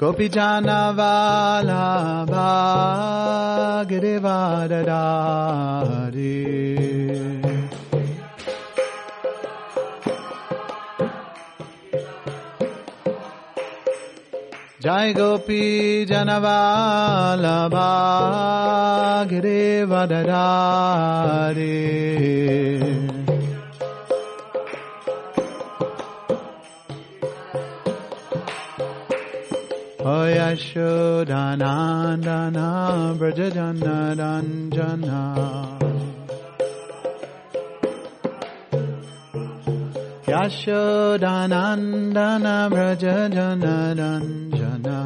को भी जाना वाला भाग रे रे जय गोपी जनवाला भाग रे वदरा रे Yashodanandana Brajajanaranjana Yashodanandana Brajajanaranjana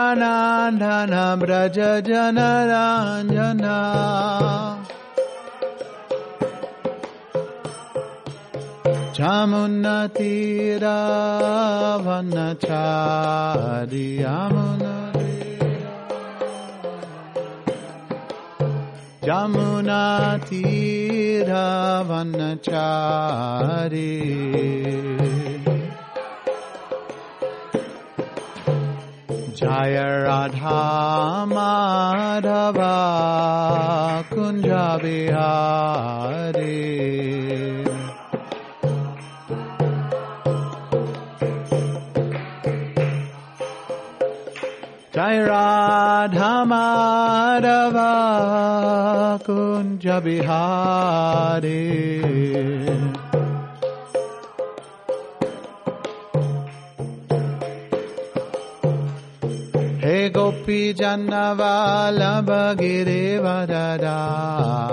Yashodanandana Brajajanaranjana Jamunatira vanachari Jamunatira vanachari Jaya Radha Madhava Kunja Bihari Jai Radha Madhava Kunja Bihari. Hey Gopi Jannavala Bhagire Vadadari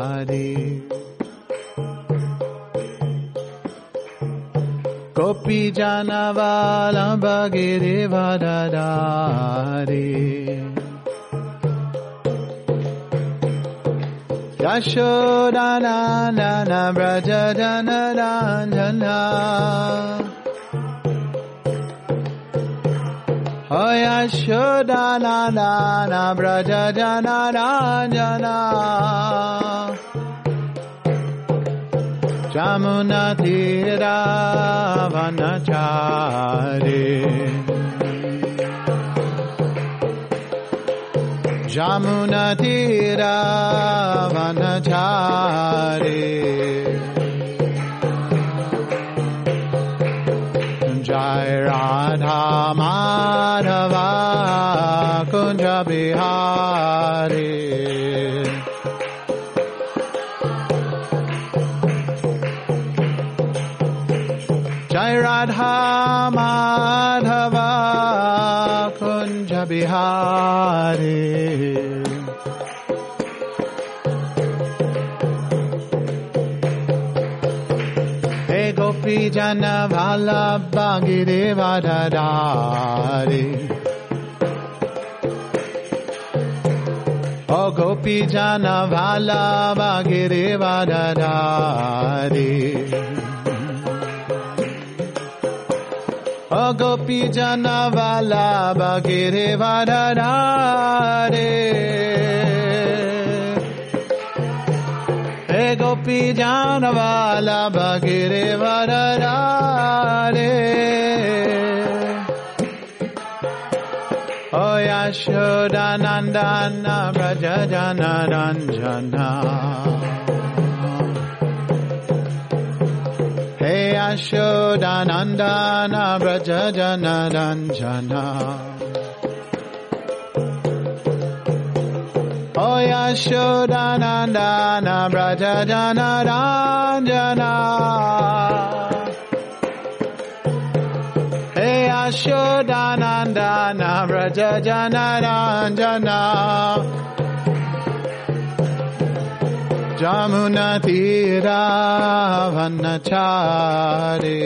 Gopi Janavala Bhagire Vadadari Yashodana Nana Braja Jana Ranjana Oh Yashodana Nana Braja Jana Ranjana Jamunatira Vanachari. Jamunatira Vanachari. Jai Radha Madhava Jana Vala Bhagire Vadadari Oh Gopi Jana Vala Bhagire Vadadari O gopi jana vala gopi jana vala bagire vadadare O yashoda nandana braja jana ranjana Hey Ashodanandana Yashodanandana Braja Jana Ranjana Hey Ashodanandana Braja Jana Ranjana Jamuna Tira Vanachari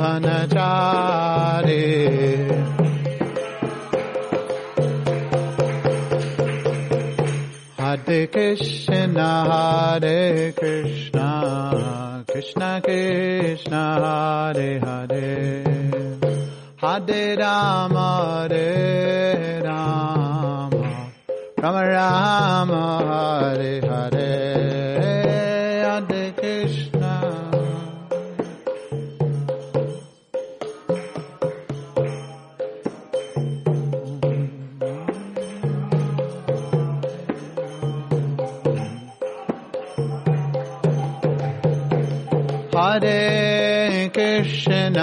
Vanachari Hare Krishna Hare Krishna Krishna Krishna Hare Hare. Hare Rama Hare Rama. Rama Rama Hare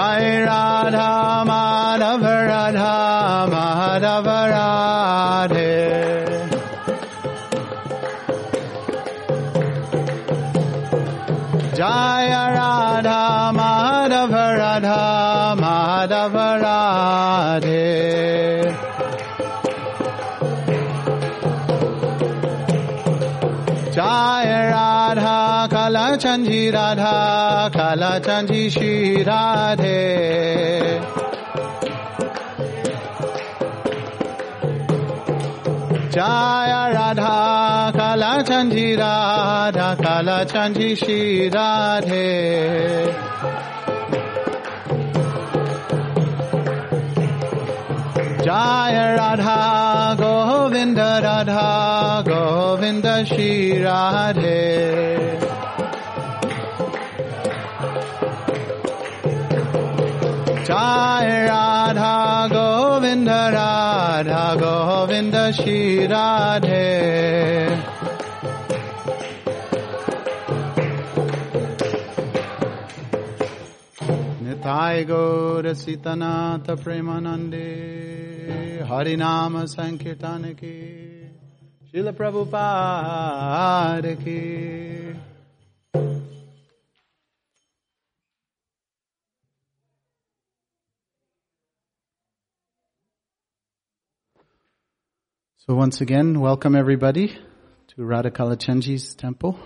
Jai Radha Madhava Radha Madhava Radhe Jaya Radha Madhava Radha Madhava Radhe Jaya Radha Kala Chanji Radha Kala Chanji Shri Radhe Jaya Radha Kala Chanji Radha Kala Chanji Shri Radhe Jaya Radha Govinda Radha Govinda Shri Radhe Jaya Radha Govinda Radha Govinda Shri Radhe Jai Gaura Sitanata Premanande Harinama Sankirtan ki Srila Prabhupada ki So once again, welcome everybody to Radhakalachandji's temple.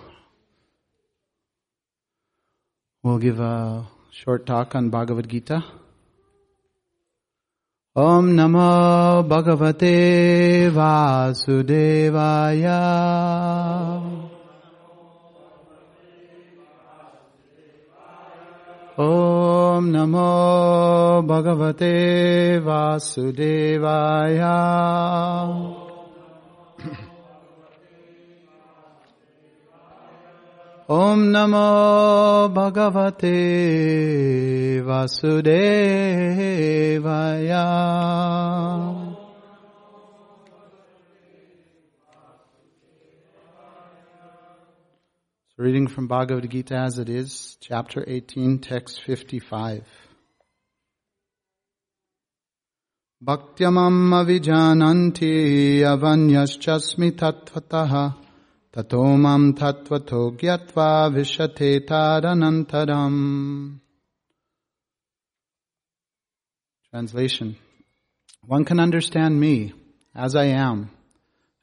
We'll give a short talk on Bhagavad Gita. Om Namo Bhagavate Vasudevaya. Om Namo Bhagavate Vasudevaya. ओम नमो भगवते Vasudevaya. Reading from Bhagavad Gita as it is chapter 18 text 55 भक्त्यमम अविजानन्ति अवन्यश्चस्मि तत्वतः ततो मां तत्त्वतो ज्ञात्वा विशते tadanantaram. Translation. One can understand me as I am,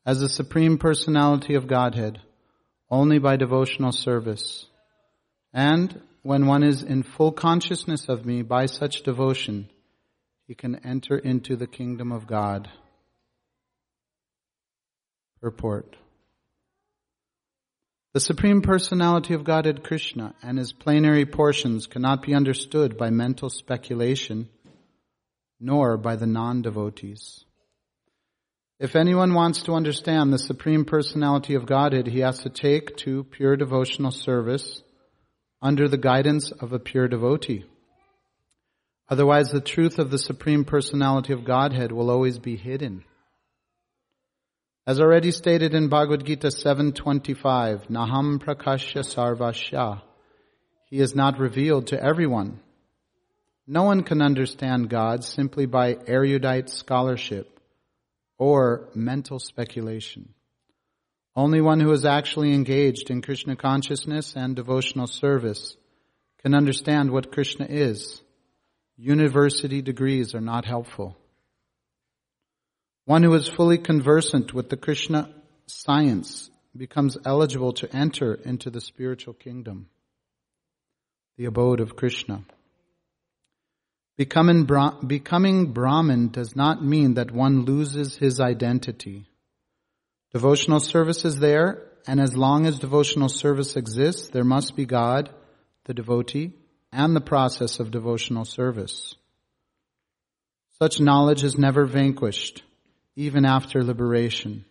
as the Supreme Personality of Godhead, only by devotional service. And when one is in full consciousness of me by such devotion, he can enter into the kingdom of God. Purport. the Supreme Personality of Godhead Krishna and his plenary portions cannot be understood by mental speculation nor by the non-devotees. If anyone wants to understand the Supreme Personality of Godhead, he has to take to pure devotional service under the guidance of a pure devotee. Otherwise, the truth of the Supreme Personality of Godhead will always be hidden. As already stated in Bhagavad Gita 7.25, Naham Prakashya Sarvasya, He is not revealed to everyone. No one can understand God simply by erudite scholarship or mental speculation. Only one who is actually engaged in Krishna consciousness and devotional service can understand what Krishna is. University degrees are not helpful. One who is fully conversant with the Krishna science becomes eligible to enter into the spiritual kingdom, the abode of Krishna. Becoming, becoming Brahmin does not mean that one loses his identity. Devotional service is there, and as long as devotional service exists, there must be God, the devotee, and the process of devotional service. Such knowledge is never vanquished even after liberation.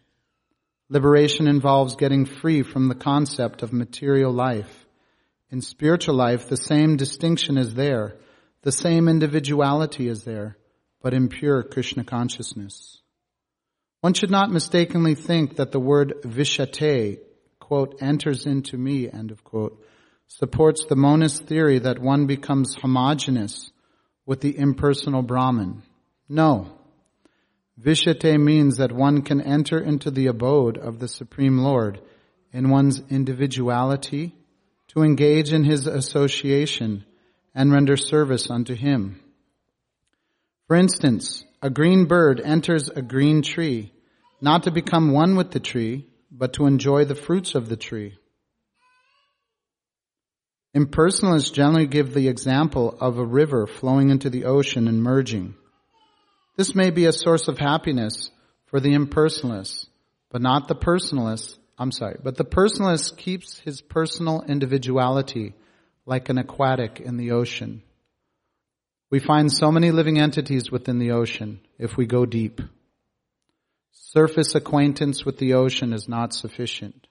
Liberation involves getting free from the concept of material life. In spiritual life, the same distinction is there, the same individuality is there, but in pure Krishna consciousness. One should not mistakenly think that the word vishate, quote, enters into me, end of quote, supports the monist theory that one becomes homogeneous with the impersonal Brahman. No. Vishate means that one can enter into the abode of the Supreme Lord in one's individuality to engage in His association and render service unto Him. For instance, a green bird enters a green tree, not to become one with the tree, but to enjoy the fruits of the tree. Impersonalists generally give the example of a river flowing into the ocean and merging. This may be a source of happiness for the impersonalist, but not the personalist. I'm sorry, but the personalist keeps his personal individuality like an aquatic in the ocean. We find so many living entities within the ocean if we go deep. Surface acquaintance with the ocean is not sufficient.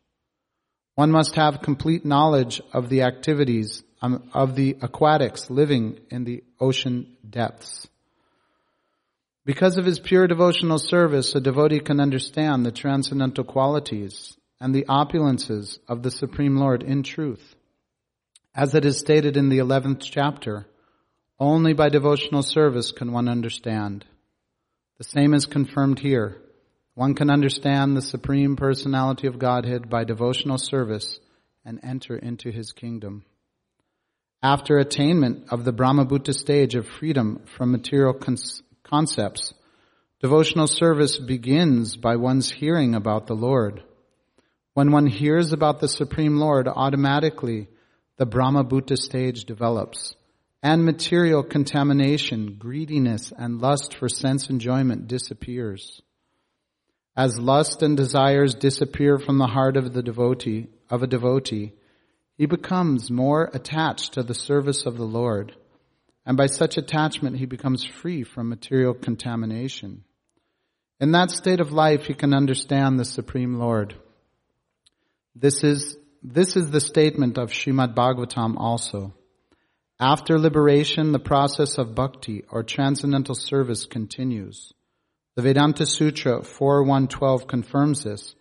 One must have complete knowledge of the activities um, of the aquatics living in the ocean depths. Because of his pure devotional service, a devotee can understand the transcendental qualities and the opulences of the Supreme Lord in truth. As it is stated in the 11th chapter, Only by devotional service can one understand. The same is confirmed here. One can understand the Supreme Personality of Godhead by devotional service and enter into His kingdom. After attainment of the Brahmabhuta stage of freedom from material concepts, devotional service begins by one's hearing about the Lord. When one hears about the Supreme Lord, automatically the Brahmabhuta stage develops and material contamination, greediness, and lust for sense enjoyment disappears. As lust and desires disappear from the heart of the devotee, of a devotee, he becomes more attached to the service of the Lord, and by such attachment he becomes free from material contamination. In that state of life, he can understand the Supreme Lord. This is, this is the statement of Srimad Bhagavatam also. After liberation, the process of bhakti or transcendental service continues. The Vedanta Sutra 4.1.12 confirms this.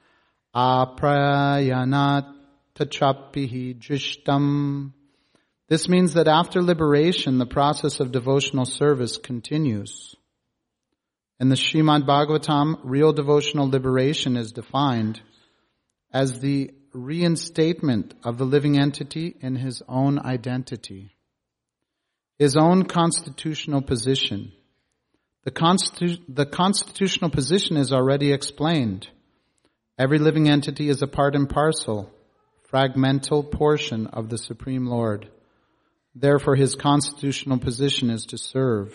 Aprayanat tachapihi drishtam. This means that after liberation, the process of devotional service continues. In the Srimad Bhagavatam, real devotional liberation is defined as the reinstatement of the living entity in his own identity his own constitutional position. The, constitu- the constitutional position is already explained. Every living entity is a part and parcel, fragmental portion of the Supreme Lord. Therefore, his constitutional position is to serve.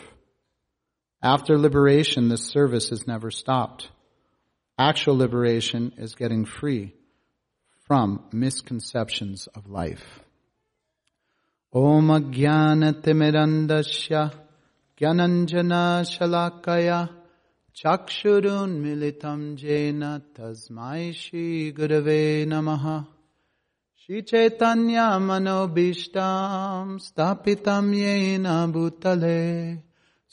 After liberation, this service is never stopped. Actual liberation is getting free from misconceptions of life. Om Ajnanatimirandasya Gyananjana Shalakaya Chakshurun Militam Jena Tasmai Shri Gurave Namaha श्रीचैतन्यमनोभीष्टाम् स्थापितम् येन भूतले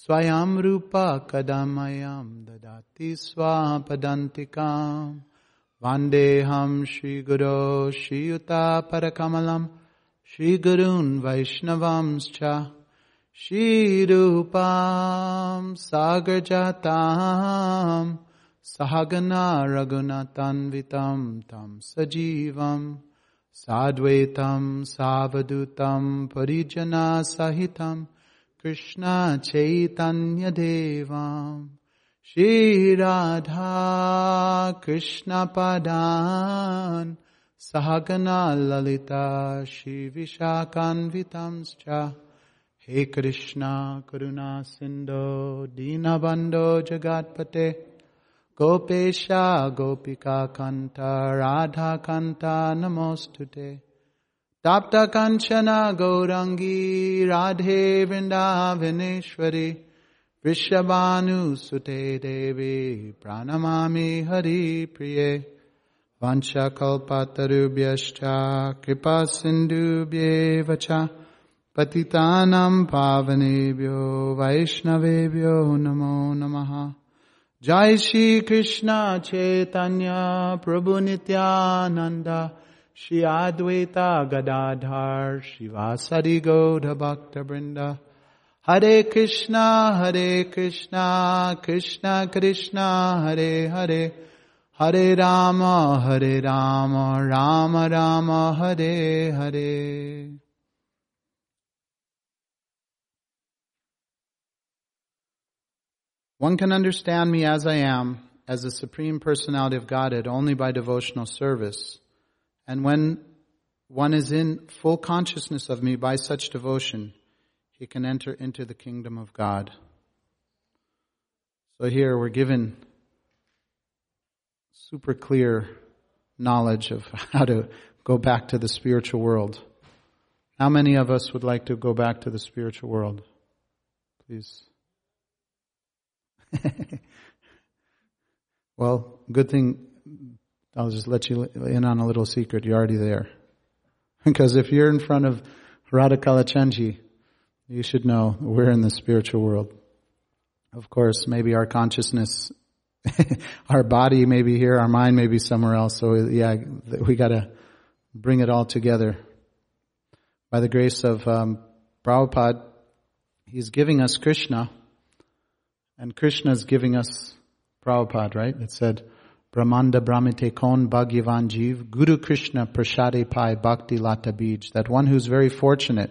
स्वयं रूपा कदा ma'am ददाति स्वापदन्तिकाम् वन्देऽहम् श्रीगुरो श्रीयुतापरकमलम् श्रीगुरून् वैष्णवांश्च श्रीरूपाम् सागरजाताम् सहगना रघुनाथान्वितम् तम् सजीवम् Sadvaitam Savadutam Parijana Sahitam Krishna Chaitanya Devam Shri Radha Krishna Padan Sahagana Lalita Shri Vishakanvitams Hey Krishna Karuna Sindo Dina Bando Jagatpate गोपेशा गोपिका कन्त राधा कन्त नमोऽस्तु ते ताप्त कञ्चन गौरङ्गी राधे वृन्दावनेश्वरी विश्वभानुसुते देवी प्रणमामि हरिप्रिये वंशकल्पतरुभ्यश्च कृपा सिन्धुभ्येव च पतितानां पावनेभ्यो वैष्णवेभ्यो नमो नमः जय જય શ્રી કૃષ્ણ, ચૈતન્ય પ્રભુ નિત્યાનંદ. શ્રી અદ્વૈતા ગદાધાર શિવાસરી ગૌર ભક્તવૃંદ. હરે કૃષ્ણ હરે કૃષ્ણ કૃષ્ણ કૃષ્ણ, હરે હરે. હરે રામ હરે રામ રામ રામ, હરે હરે. One can understand me as I am, as the Supreme Personality of Godhead, only by devotional service. And when one is in full consciousness of me by such devotion, he can enter into the kingdom of God. So here we're given super clear knowledge of how to go back to the spiritual world. How many of us would like to go back to the spiritual world? Please. well, good thing, I'll just let you in on a little secret. You're already there. because if you're in front of Radha Kalachandji, you should know we're in the spiritual world. Of course, maybe our consciousness our body may be here, our mind may be somewhere else. So yeah, we got to bring it all together. By the grace of um, Prabhupada, He's giving us Krishna, and Krishna is giving us Prabhupada, right? It said, Brahmanda Brahmite Kon Bhagyavan Jeev, Guru Krishna Prashade Pai Bhakti Lata Bij, that one who's very fortunate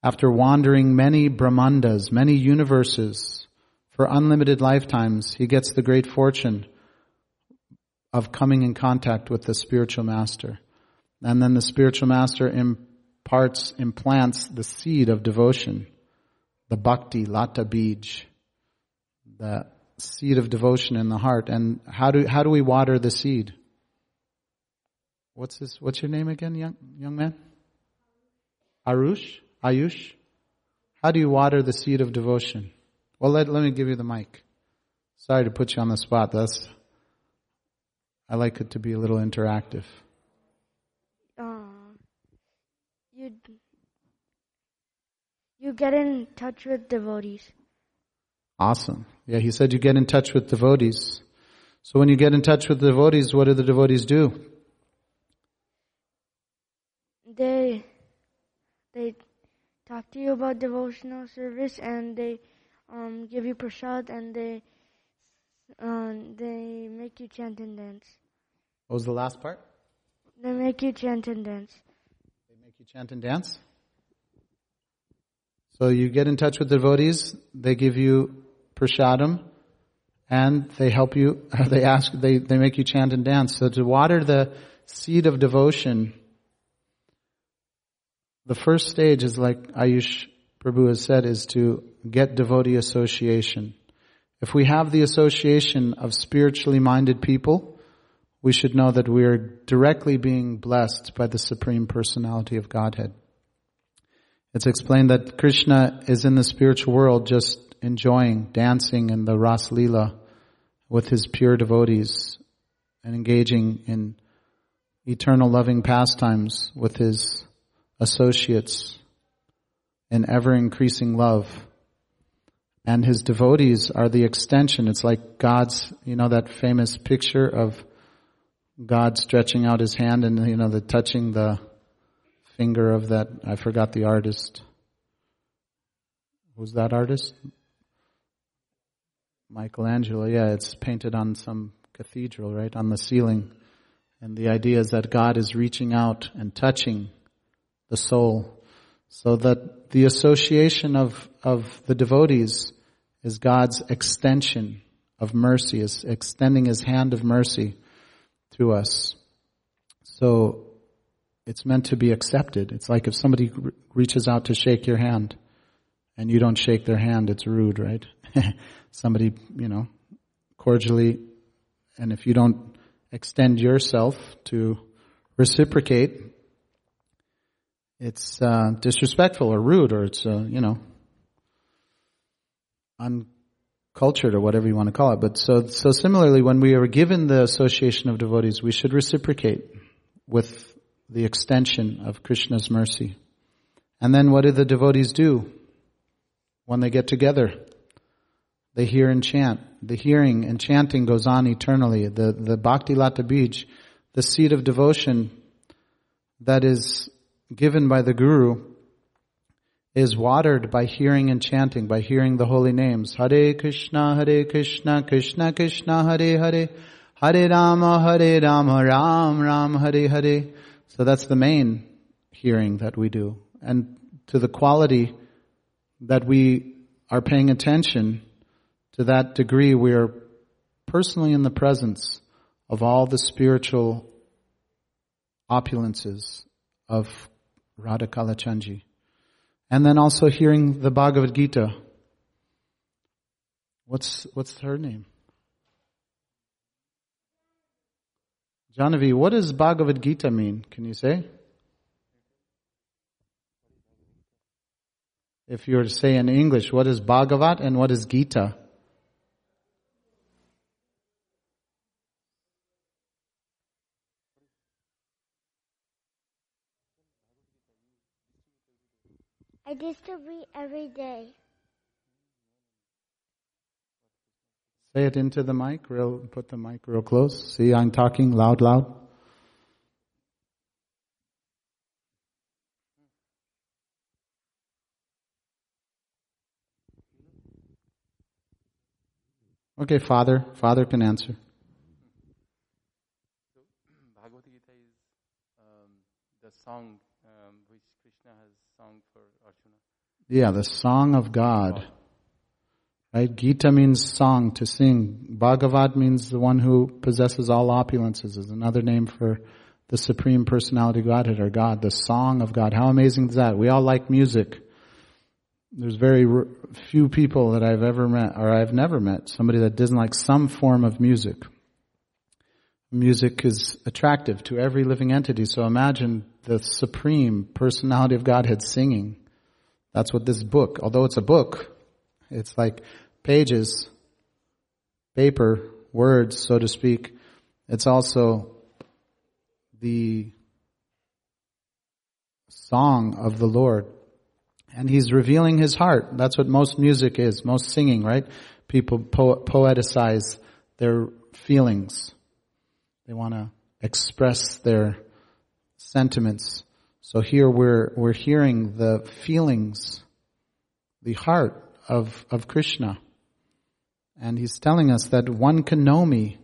after wandering many Brahmandas, many universes, for unlimited lifetimes, he gets the great fortune of coming in contact with the spiritual master. And then the spiritual master imparts, implants the seed of devotion, the bhakti, lata bij, the seed of devotion in the heart. And how do, how do we water the seed? What's this, what's your name again, young, young man? Arush? Ayush? How do you water the seed of devotion? Well, let, let me give you the mic. Sorry to put you on the spot. That's, I like it to be a little interactive. Uh, you you get in touch with devotees. Awesome. Yeah, he said you get in touch with devotees. So when you get in touch with devotees, what do the devotees do? They they talk to you about devotional service and they um, give you prasad and they um, they make you chant and dance. What was the last part? They make you chant and dance. They make you chant and dance? So you get in touch with devotees, they give you prasadam, and they help you, they ask, they, they make you chant and dance. So to water the seed of devotion, the first stage is like Ayush Prabhu has said, is to get devotee association. If we have the association of spiritually minded people, we should know that we are directly being blessed by the Supreme Personality of Godhead. It's explained that Krishna is in the spiritual world just enjoying, dancing in the Ras Lila with his pure devotees and engaging in eternal loving pastimes with his associates in ever increasing love. And his devotees are the extension. It's like God's, you know, that famous picture of God stretching out his hand and, you know, the touching the finger of that, I forgot the artist. Who's that artist? Michelangelo, yeah, it's painted on some cathedral, right, on the ceiling. And the idea is that God is reaching out and touching the soul. So that the association of, of the devotees is God's extension of mercy, is extending His hand of mercy to us. So it's meant to be accepted. It's like if somebody reaches out to shake your hand and you don't shake their hand, it's rude, right? somebody, you know, cordially, and if you don't extend yourself to reciprocate, it's uh, disrespectful or rude or it's uh, you know uncultured or whatever you want to call it. But so so similarly, when we are given the association of devotees, we should reciprocate with the extension of Krishna's mercy. And then what do the devotees do when they get together? They hear and chant. The hearing and chanting goes on eternally. The the bhakti lata bij, the seed of devotion that is given by the Guru is watered by hearing and chanting, by hearing the holy names. Hare Krishna, Hare Krishna, Krishna Krishna, Hare Hare, Hare Rama, Hare Rama, Ram Ram, Hare Hare. So that's the main hearing that we do. And to the quality that we are paying attention, to that degree we are personally in the presence of all the spiritual opulences of Radha Kalachandji. And then also hearing the Bhagavad Gita. What's, what's her name? Janavi, what does Bhagavad Gita mean? Can you say? If you were to say in English, what is Bhagavat and what is Gita? I distribute every day. Say it into the mic, real, put the mic real close. See, I'm talking loud, loud. Okay, Father, Father can answer. So, Bhagavad Gita is um, the song um, which Krishna has sung for Arjuna. Yeah, the song of God. Right? Gita means song, to sing. Bhagavad means the one who possesses all opulences, is another name for the Supreme Personality of Godhead, or God, the song of God. How amazing is that? We all like music. There's very few people that I've ever met, or I've never met, somebody that doesn't like some form of music. Music is attractive to every living entity, so imagine the Supreme Personality of Godhead singing. That's what this book, although it's a book, it's like pages, paper, words, so to speak. It's also the song of the Lord. And he's revealing his heart. That's what most music is, most singing, right? People po- poeticize their feelings. They want to express their sentiments. So here we're, we're hearing the feelings, the heart of, of Krishna. And he's telling us that one can know me,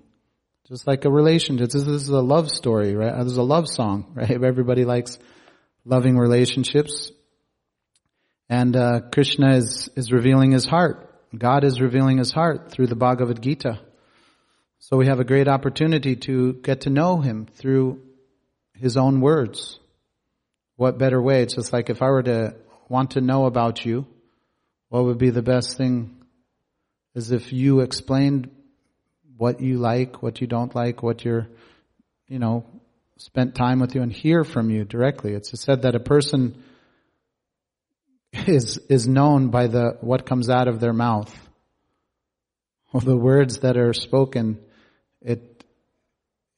just like a relationship. This is a love story, right? This is a love song, right? Everybody likes loving relationships. And uh, Krishna is, is revealing his heart. God is revealing his heart through the Bhagavad Gita. So we have a great opportunity to get to know him through his own words. What better way? It's just like if I were to want to know about you, what would be the best thing is if you explained what you like, what you don't like, what you're, you know, spent time with you and hear from you directly. It's said that a person is, is known by the, what comes out of their mouth. Well, the words that are spoken, it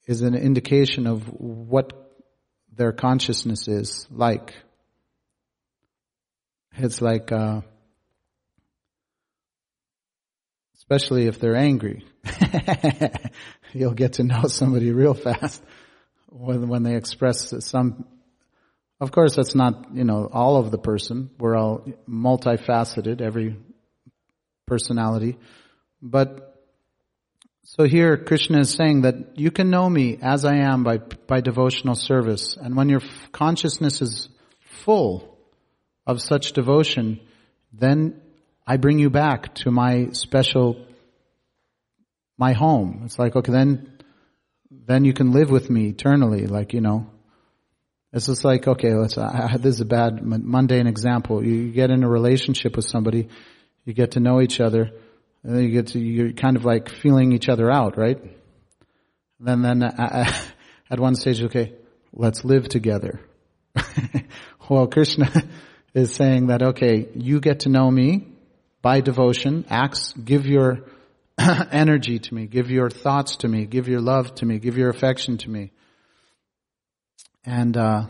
is an indication of what their consciousness is like. It's like, uh, especially if they're angry. You'll get to know somebody real fast when, when they express some, of course that's not, you know, all of the person. We're all multifaceted, every personality. But, so here Krishna is saying that you can know me as I am by, by devotional service. And when your consciousness is full of such devotion, then I bring you back to my special, my home. It's like, okay, then, then you can live with me eternally. Like, you know, it's just like, okay, let's, uh, this is a bad, mundane example. You get in a relationship with somebody, you get to know each other, and then you get to, you're kind of like feeling each other out, right? Then, then, uh, at one stage, okay, let's live together. well, Krishna is saying that, okay, you get to know me, by devotion, acts, give your energy to me, give your thoughts to me, give your love to me, give your affection to me. And, uh,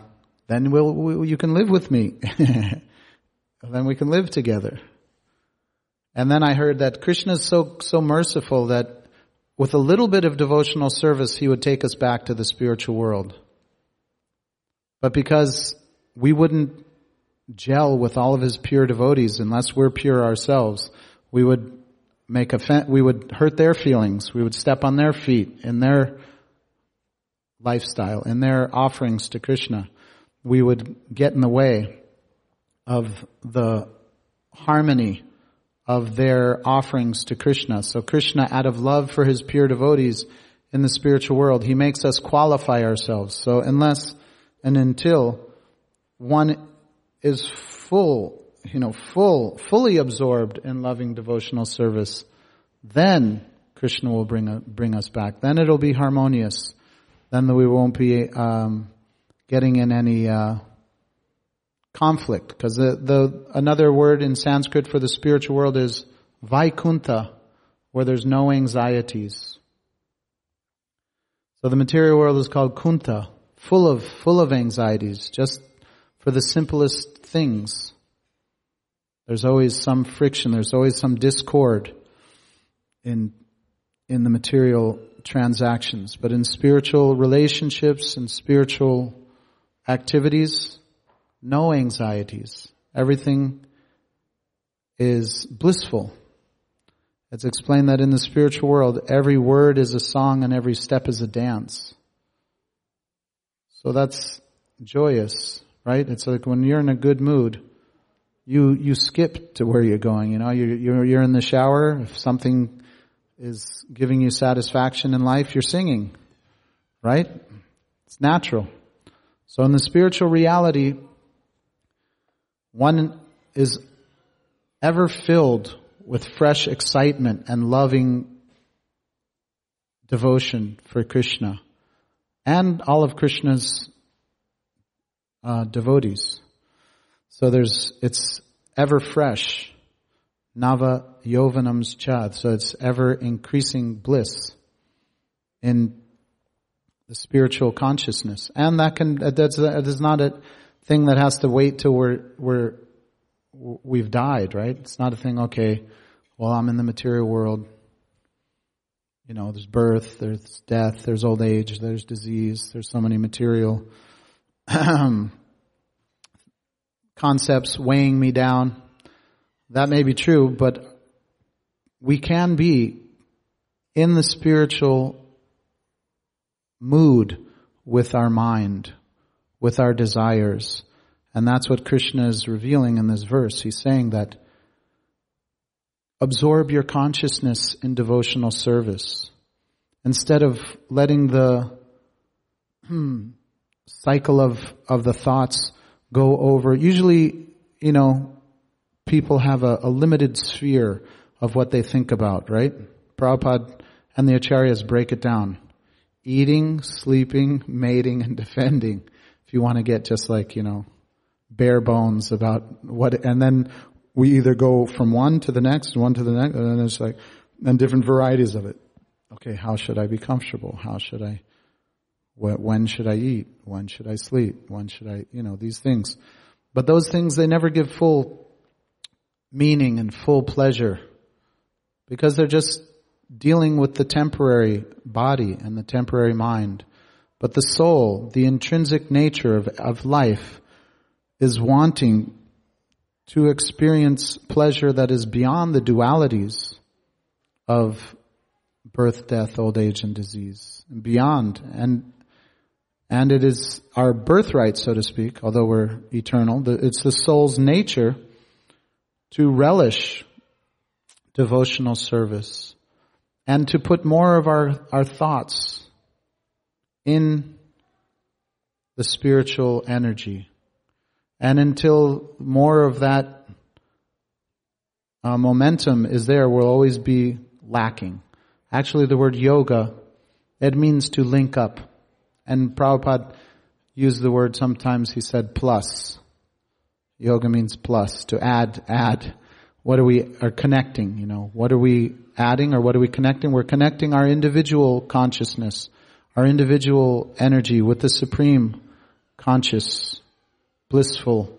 then we'll, we, you can live with me. then we can live together. And then I heard that Krishna is so, so merciful that with a little bit of devotional service, he would take us back to the spiritual world. But because we wouldn't gel with all of his pure devotees unless we're pure ourselves. We would make offense, we would hurt their feelings. We would step on their feet in their lifestyle, in their offerings to Krishna. We would get in the way of the harmony of their offerings to Krishna. So Krishna, out of love for his pure devotees in the spiritual world, he makes us qualify ourselves. So unless and until one is full, you know, full, fully absorbed in loving devotional service, then Krishna will bring, a, bring us back. Then it'll be harmonious. Then we won't be um, getting in any uh, conflict. Because the, the another word in Sanskrit for the spiritual world is Vaikuntha, where there's no anxieties. So the material world is called Kuntha, full of full of anxieties, just for the simplest things. There's always some friction, there's always some discord in, in the material transactions. But in spiritual relationships and spiritual activities, no anxieties. Everything is blissful. It's explained that in the spiritual world, every word is a song and every step is a dance. So that's joyous, right? It's like when you're in a good mood, you, you skip to where you're going, you know, you're, you're, you're in the shower. If something is giving you satisfaction in life, you're singing, right? It's natural. So in the spiritual reality, one is ever filled with fresh excitement and loving devotion for Krishna and all of Krishna's uh, devotees. So there's, it's ever fresh. Nava Yovanam's Chad. So it's ever increasing bliss in the spiritual consciousness. And that can, that's, that is not a thing that has to wait till we're, we're, we've died, right? It's not a thing, okay, well, I'm in the material world. You know, there's birth, there's death, there's old age, there's disease, there's so many material concepts weighing me down. That may be true, but we can be in the spiritual mood with our mind, with our desires. And that's what Krishna is revealing in this verse. He's saying that absorb your consciousness in devotional service. Instead of letting the hmm, cycle of, of the thoughts go over, usually, you know, people have a, a limited sphere of what they think about, right? Prabhupada and the Acharyas break it down. Eating, sleeping, mating, and defending. If you want to get just like, you know, bare bones about what, and then we either go from one to the next, one to the next, and then it's like, and different varieties of it. Okay, how should I be comfortable? How should I, when should I eat? When should I sleep? When should I, you know, these things. But those things, they never give full meaning and full pleasure because they're just dealing with the temporary body and the temporary mind. But the soul, the intrinsic nature of, of life is wanting to experience pleasure that is beyond the dualities of birth, death, old age, and disease. And beyond. And, and it is our birthright, so to speak, although we're eternal. It's the soul's nature to relish devotional service and to put more of our, our thoughts in the spiritual energy. And until more of that uh, momentum is there, we'll always be lacking. Actually, the word yoga, it means to link up. And Prabhupada used the word sometimes, he said plus. Yoga means plus, to add, add. What are we, are connecting, you know, what are we adding or what are we connecting? We're connecting our individual consciousness, our individual energy with the supreme conscious, blissful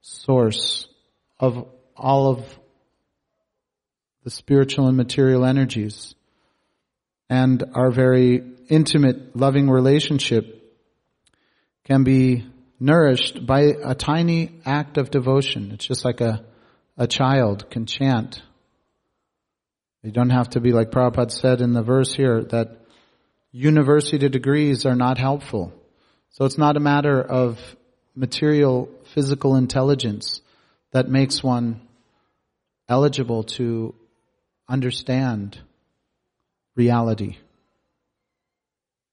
source of all of the spiritual and material energies and our very intimate, loving relationship can be nourished by a tiny act of devotion. It's just like a, a child can chant. You don't have to be like Prabhupada said in the verse here that university degrees are not helpful. So it's not a matter of material physical intelligence that makes one eligible to understand reality.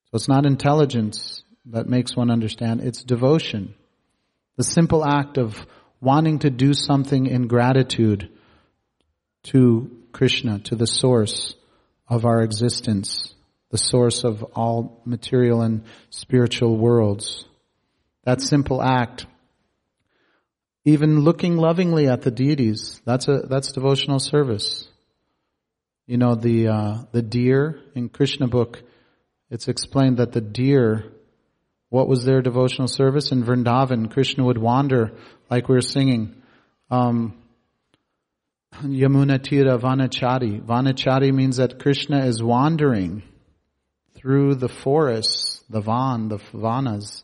So it's not intelligence that makes one understand, it's devotion. The simple act of wanting to do something in gratitude to Krishna, to the source of our existence, the source of all material and spiritual worlds. That simple act, even looking lovingly at the deities, that's a, that's devotional service. You know, the, uh, the deer in Krishna book, it's explained that the deer, what was their devotional service? In Vrindavan, Krishna would wander, like we were singing, um, Yamuna Tira Vanachari. Vanachari means that Krishna is wandering through the forests, the Van, the Vanas,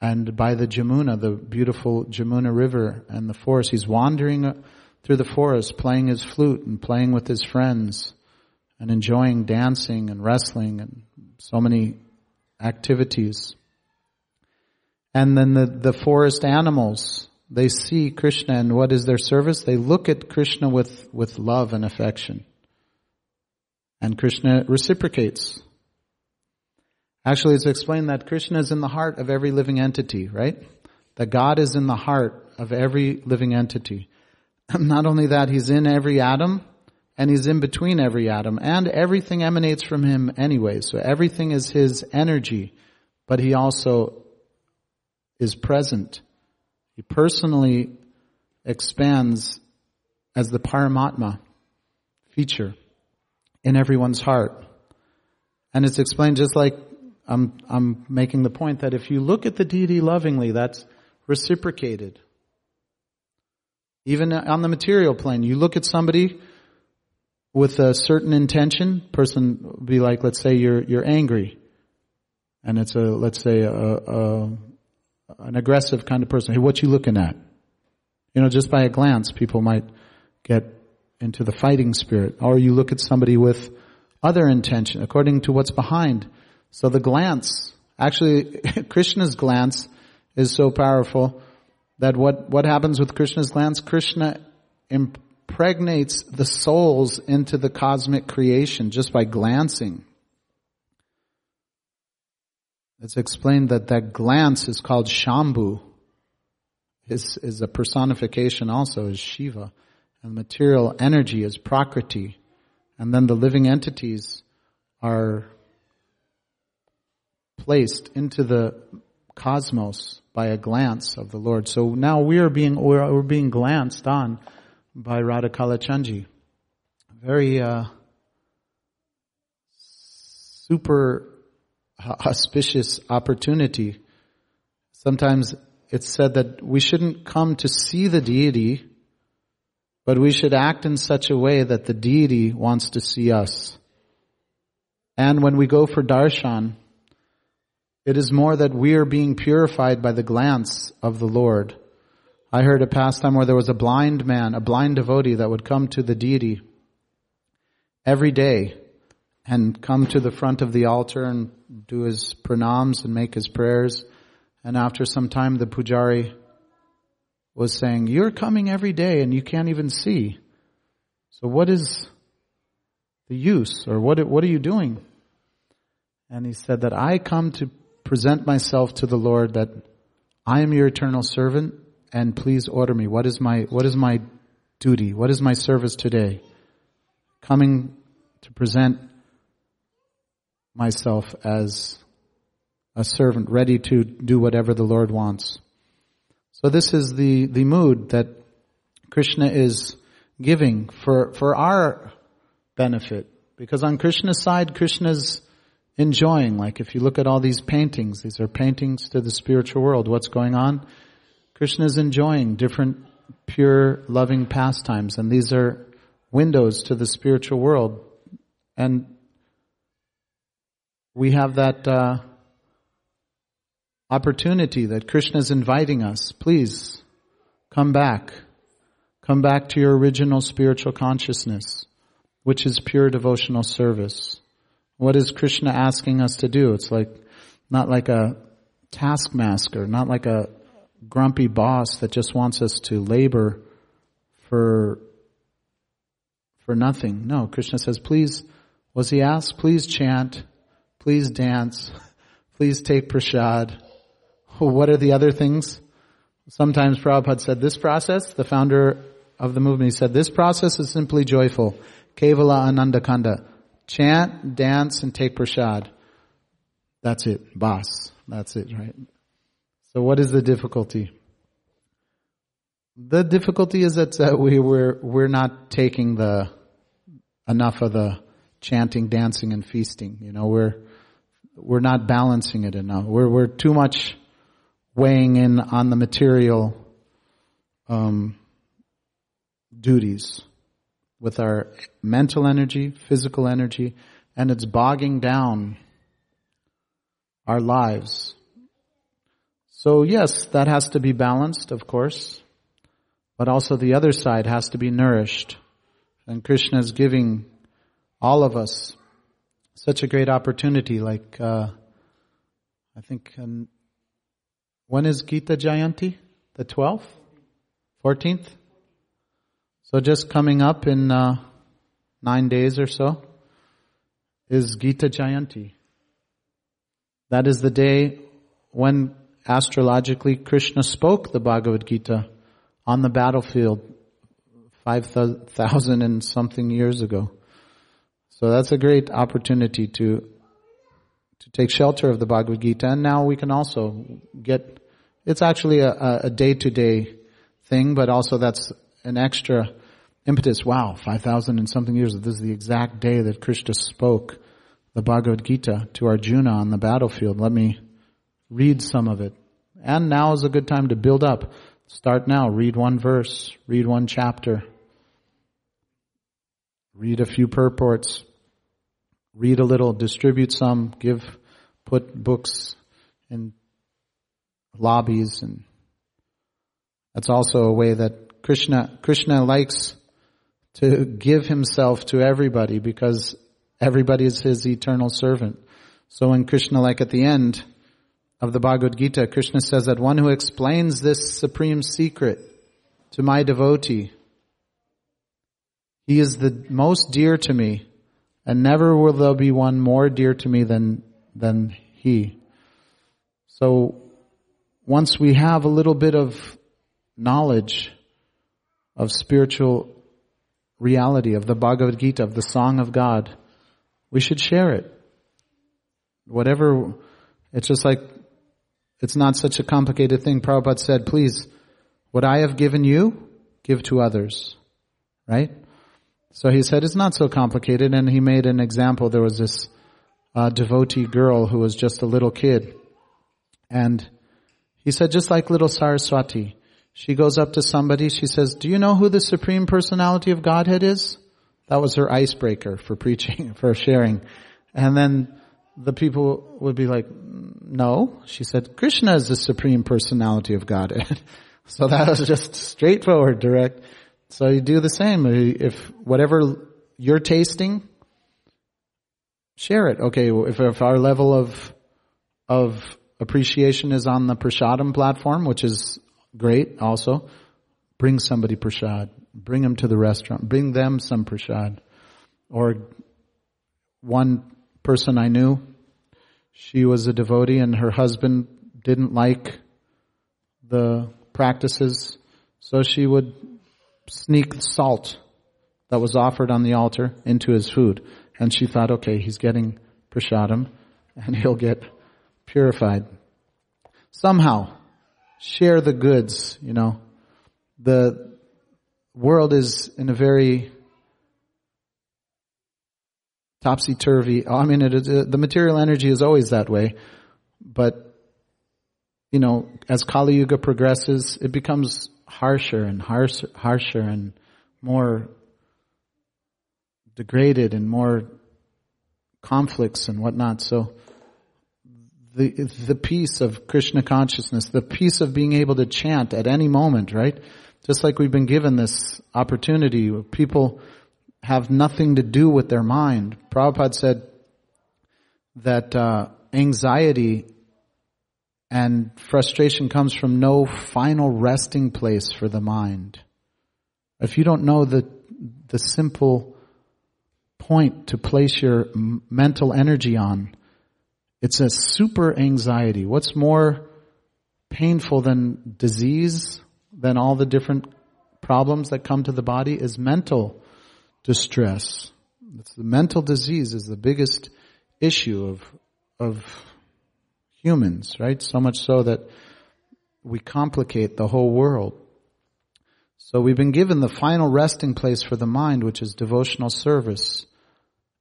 and by the Jamuna, the beautiful Jamuna river and the forest. He's wandering through the forest playing his flute and playing with his friends and enjoying dancing and wrestling and so many activities. And then the, the forest animals, they see Krishna and what is their service? They look at Krishna with, with love and affection. And Krishna reciprocates. Actually, it's explained that Krishna is in the heart of every living entity, right? That God is in the heart of every living entity. Not only that, He's in every atom, and He's in between every atom, and everything emanates from Him anyway. So everything is His energy, but He also is present. He personally expands as the Paramatma feature in everyone's heart. And it's explained just like I'm, I'm making the point that if you look at the deity lovingly, that's reciprocated. Even on the material plane, you look at somebody with a certain intention, person be like, let's say you're, you're angry. And it's a, let's say a, a, an aggressive kind of person. Hey, what you looking at? You know, just by a glance, people might get into the fighting spirit. Or you look at somebody with other intention, according to what's behind. So the glance, actually, Krishna's glance is so powerful that what, what happens with Krishna's glance? Krishna impregnates the souls into the cosmic creation just by glancing. It's explained that that glance is called Shambhu. Is, is a personification also is Shiva. And material energy is Prakriti. And then the living entities are placed into the cosmos by a glance of the Lord. So now we are being, we're, being glanced on by Radha Kalachandji. Very, uh, super auspicious opportunity. Sometimes it's said that we shouldn't come to see the deity, but we should act in such a way that the deity wants to see us. And when we go for darshan, it is more that we are being purified by the glance of the Lord. I heard a pastime where there was a blind man, a blind devotee that would come to the deity every day and come to the front of the altar and do his pranams and make his prayers. And after some time, the pujari was saying, you're coming every day and you can't even see. So what is the use or what, what are you doing? And he said that I come to present myself to the Lord that I am your eternal servant and please order me. What is my, what is my duty? What is my service today? Coming to present myself as a servant ready to do whatever the Lord wants. So this is the, the mood that Krishna is giving for, for our benefit. Because on Krishna's side, Krishna's enjoying. Like if you look at all these paintings, these are paintings to the spiritual world. What's going on? Krishna is enjoying different pure loving pastimes and these are windows to the spiritual world. And we have that uh, opportunity that Krishna is inviting us. Please come back. Come back to your original spiritual consciousness, which is pure devotional service. What is Krishna asking us to do? It's like, not like a taskmaster, not like a grumpy boss that just wants us to labor for, for nothing. No, Krishna says, please, was he asked, please chant, please dance, please take prasad. What are the other things? Sometimes Prabhupada said this process, the founder of the movement, he said this process is simply joyful. Kevala Ananda Kanda. Chant, dance, and take prasad. That's it. Bas. That's it, right? So what is the difficulty? The difficulty is that uh, we, we're, we're not taking the, enough of the chanting, dancing, and feasting. You know, we're, we're not balancing it enough. We're, we're too much weighing in on the material, um, duties with our mental energy, physical energy, and it's bogging down our lives. So yes, that has to be balanced, of course. But also the other side has to be nourished. And Krishna is giving all of us such a great opportunity. Like, uh, I think, um, when is Gita Jayanti? The 12th? 14th? So just coming up in uh, nine days or so is Gita Jayanti. That is the day when astrologically Krishna spoke the Bhagavad Gita on the battlefield 5,000 and something years ago. So that's a great opportunity to to take shelter of the Bhagavad Gita. And now we can also get, it's actually a, a day-to-day thing, but also that's an extra impetus. Wow, 5,000 and something years. This is the exact day that Krishna spoke the Bhagavad Gita to Arjuna on the battlefield. Let me read some of it. And now is a good time to build up. Start now. Read one verse. Read one chapter. Read a few purports. Read a little. Distribute some. Give, put books in lobbies and that's also a way that Krishna, Krishna likes to give himself to everybody because everybody is his eternal servant. So in Krishna, like at the end, of the Bhagavad Gita, Krishna says that one who explains this supreme secret to my devotee, he is the most dear to me, and never will there be one more dear to me than, than he. So, once we have a little bit of knowledge of spiritual reality, of the Bhagavad Gita, of the Song of God, we should share it. Whatever, it's just like it's not such a complicated thing. Prabhupada said, please, what I have given you, give to others. Right? So he said, it's not so complicated, and he made an example. There was this uh, devotee girl who was just a little kid. And he said, just like little Saraswati, she goes up to somebody, she says, do you know who the Supreme Personality of Godhead is? That was her icebreaker for preaching, for sharing. And then the people would be like, no. She said, Krishna is the supreme personality of Godhead. so that was just straightforward, direct. So you do the same. If whatever you're tasting, share it. Okay, if, if our level of, of appreciation is on the prasadam platform, which is great also, bring somebody prasad. Bring them to the restaurant. Bring them some prasad. Or one person I knew. She was a devotee and her husband didn't like the practices, so she would sneak salt that was offered on the altar into his food. And she thought, okay, he's getting prasadam and he'll get purified. Somehow, share the goods, you know. The world is in a very topsy-turvy. I mean, it uh, the material energy is always that way, but you know, as Kali Yuga progresses, it becomes harsher and harsher, harsher and more degraded and more conflicts and whatnot. So the the peace of Krishna consciousness, the peace of being able to chant at any moment, right? Just like we've been given this opportunity, people have nothing to do with their mind. Prabhupada said that uh, anxiety and frustration comes from no final resting place for the mind. If you don't know the the simple point to place your mental energy on, it's a super anxiety. What's more painful than disease, than all the different problems that come to the body is mental distress. It's the mental disease is the biggest issue of, of humans, right? So much so that we complicate the whole world. So we've been given the final resting place for the mind, which is devotional service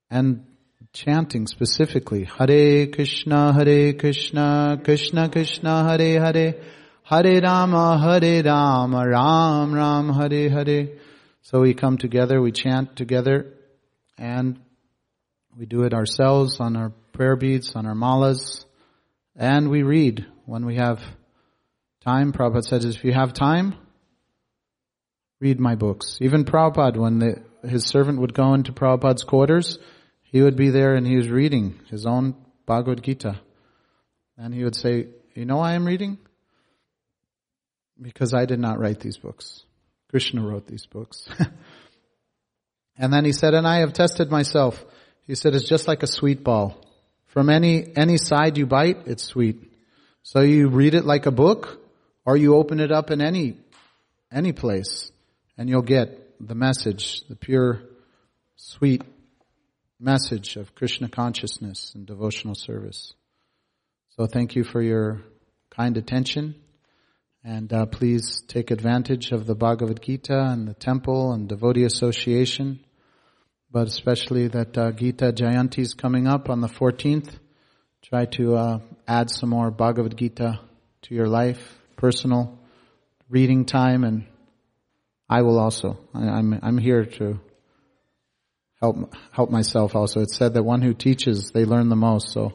and chanting specifically. Hare Krishna, Hare Krishna, Krishna Krishna, Hare Hare, Hare Rama, Hare Rama, Ram Ram, Hare Hare. So we come together, we chant together, and we do it ourselves on our prayer beads, on our malas, and we read when we have time. Prabhupada says if you have time, read my books. Even Prabhupada, when the, his servant would go into Prabhupada's quarters, he would be there and he was reading his own Bhagavad Gita. And he would say, you know why I'm reading? Because I did not write these books. Krishna wrote these books. and then he said, and I have tested myself. He said, it's just like a sweet ball. From any, any side you bite, it's sweet. So you read it like a book, or you open it up in any, any place and you'll get the message, the pure, sweet message of Krishna consciousness and devotional service. So thank you for your kind attention. And uh, please take advantage of the Bhagavad Gita and the temple and devotee association. But especially that uh, Gita Jayanti is coming up on the 14th. Try to uh, add some more Bhagavad Gita to your life, personal reading time and I will also. I, I'm, I'm here to help, help myself also. It's said that one who teaches, they learn the most. So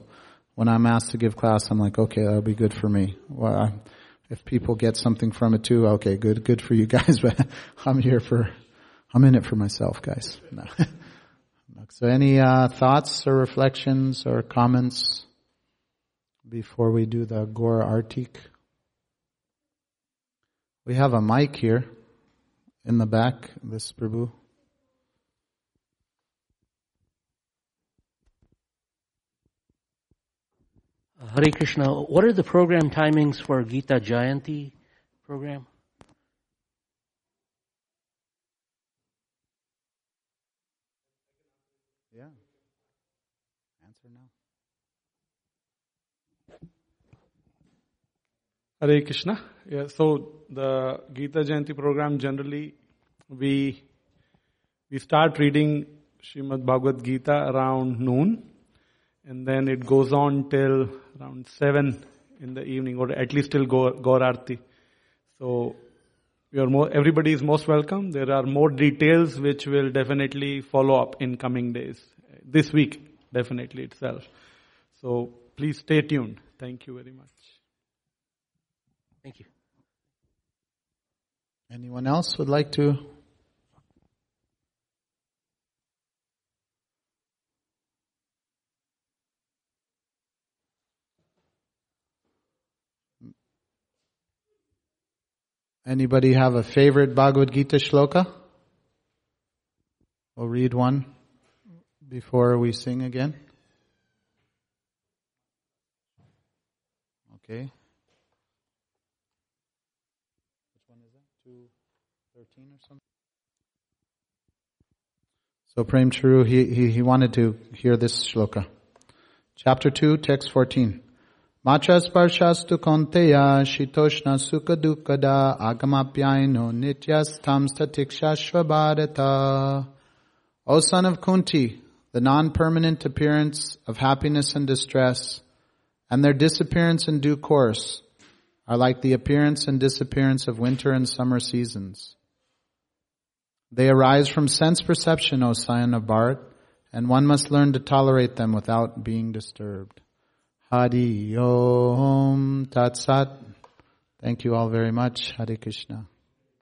when I'm asked to give class, I'm like, okay, that'll be good for me. Well, I, if people get something from it too, okay, good, good for you guys, but I'm here for, I'm in it for myself, guys. No. so any, uh, thoughts or reflections or comments before we do the Gaura Artik? We have a mic here in the back, this Prabhu. Hare Krishna. What are the program timings for Gita Jayanti program? Yeah. Answer now. Hare Krishna. Yeah, so the Gita Jayanti program generally we we start reading Srimad Bhagavad Gita around noon, and then it goes on till around seven in the evening, or at least till Gaur Arti. So we are more, everybody is most welcome. There are more details which will definitely follow up in coming days. This week, definitely itself. So please stay tuned. Thank you very much. Thank you. Anyone else would like to Anybody have a favorite Bhagavad Gita shloka? We'll read one before we sing again. Okay. Which one is that? 213 or something? So Prem he, he, he wanted to hear this shloka. Chapter 2, text 14. Matrasparshastu konteya shitoshna sukha dukkada agamapyaino nityastam statikshashva. O son of Kunti, the non-permanent appearance of happiness and distress, and their disappearance in due course, are like the appearance and disappearance of winter and summer seasons. They arise from sense perception, O son of Bharat, and one must learn to tolerate them without being disturbed. Hari Om Tat Sat. Thank you all very much. Hare Krishna.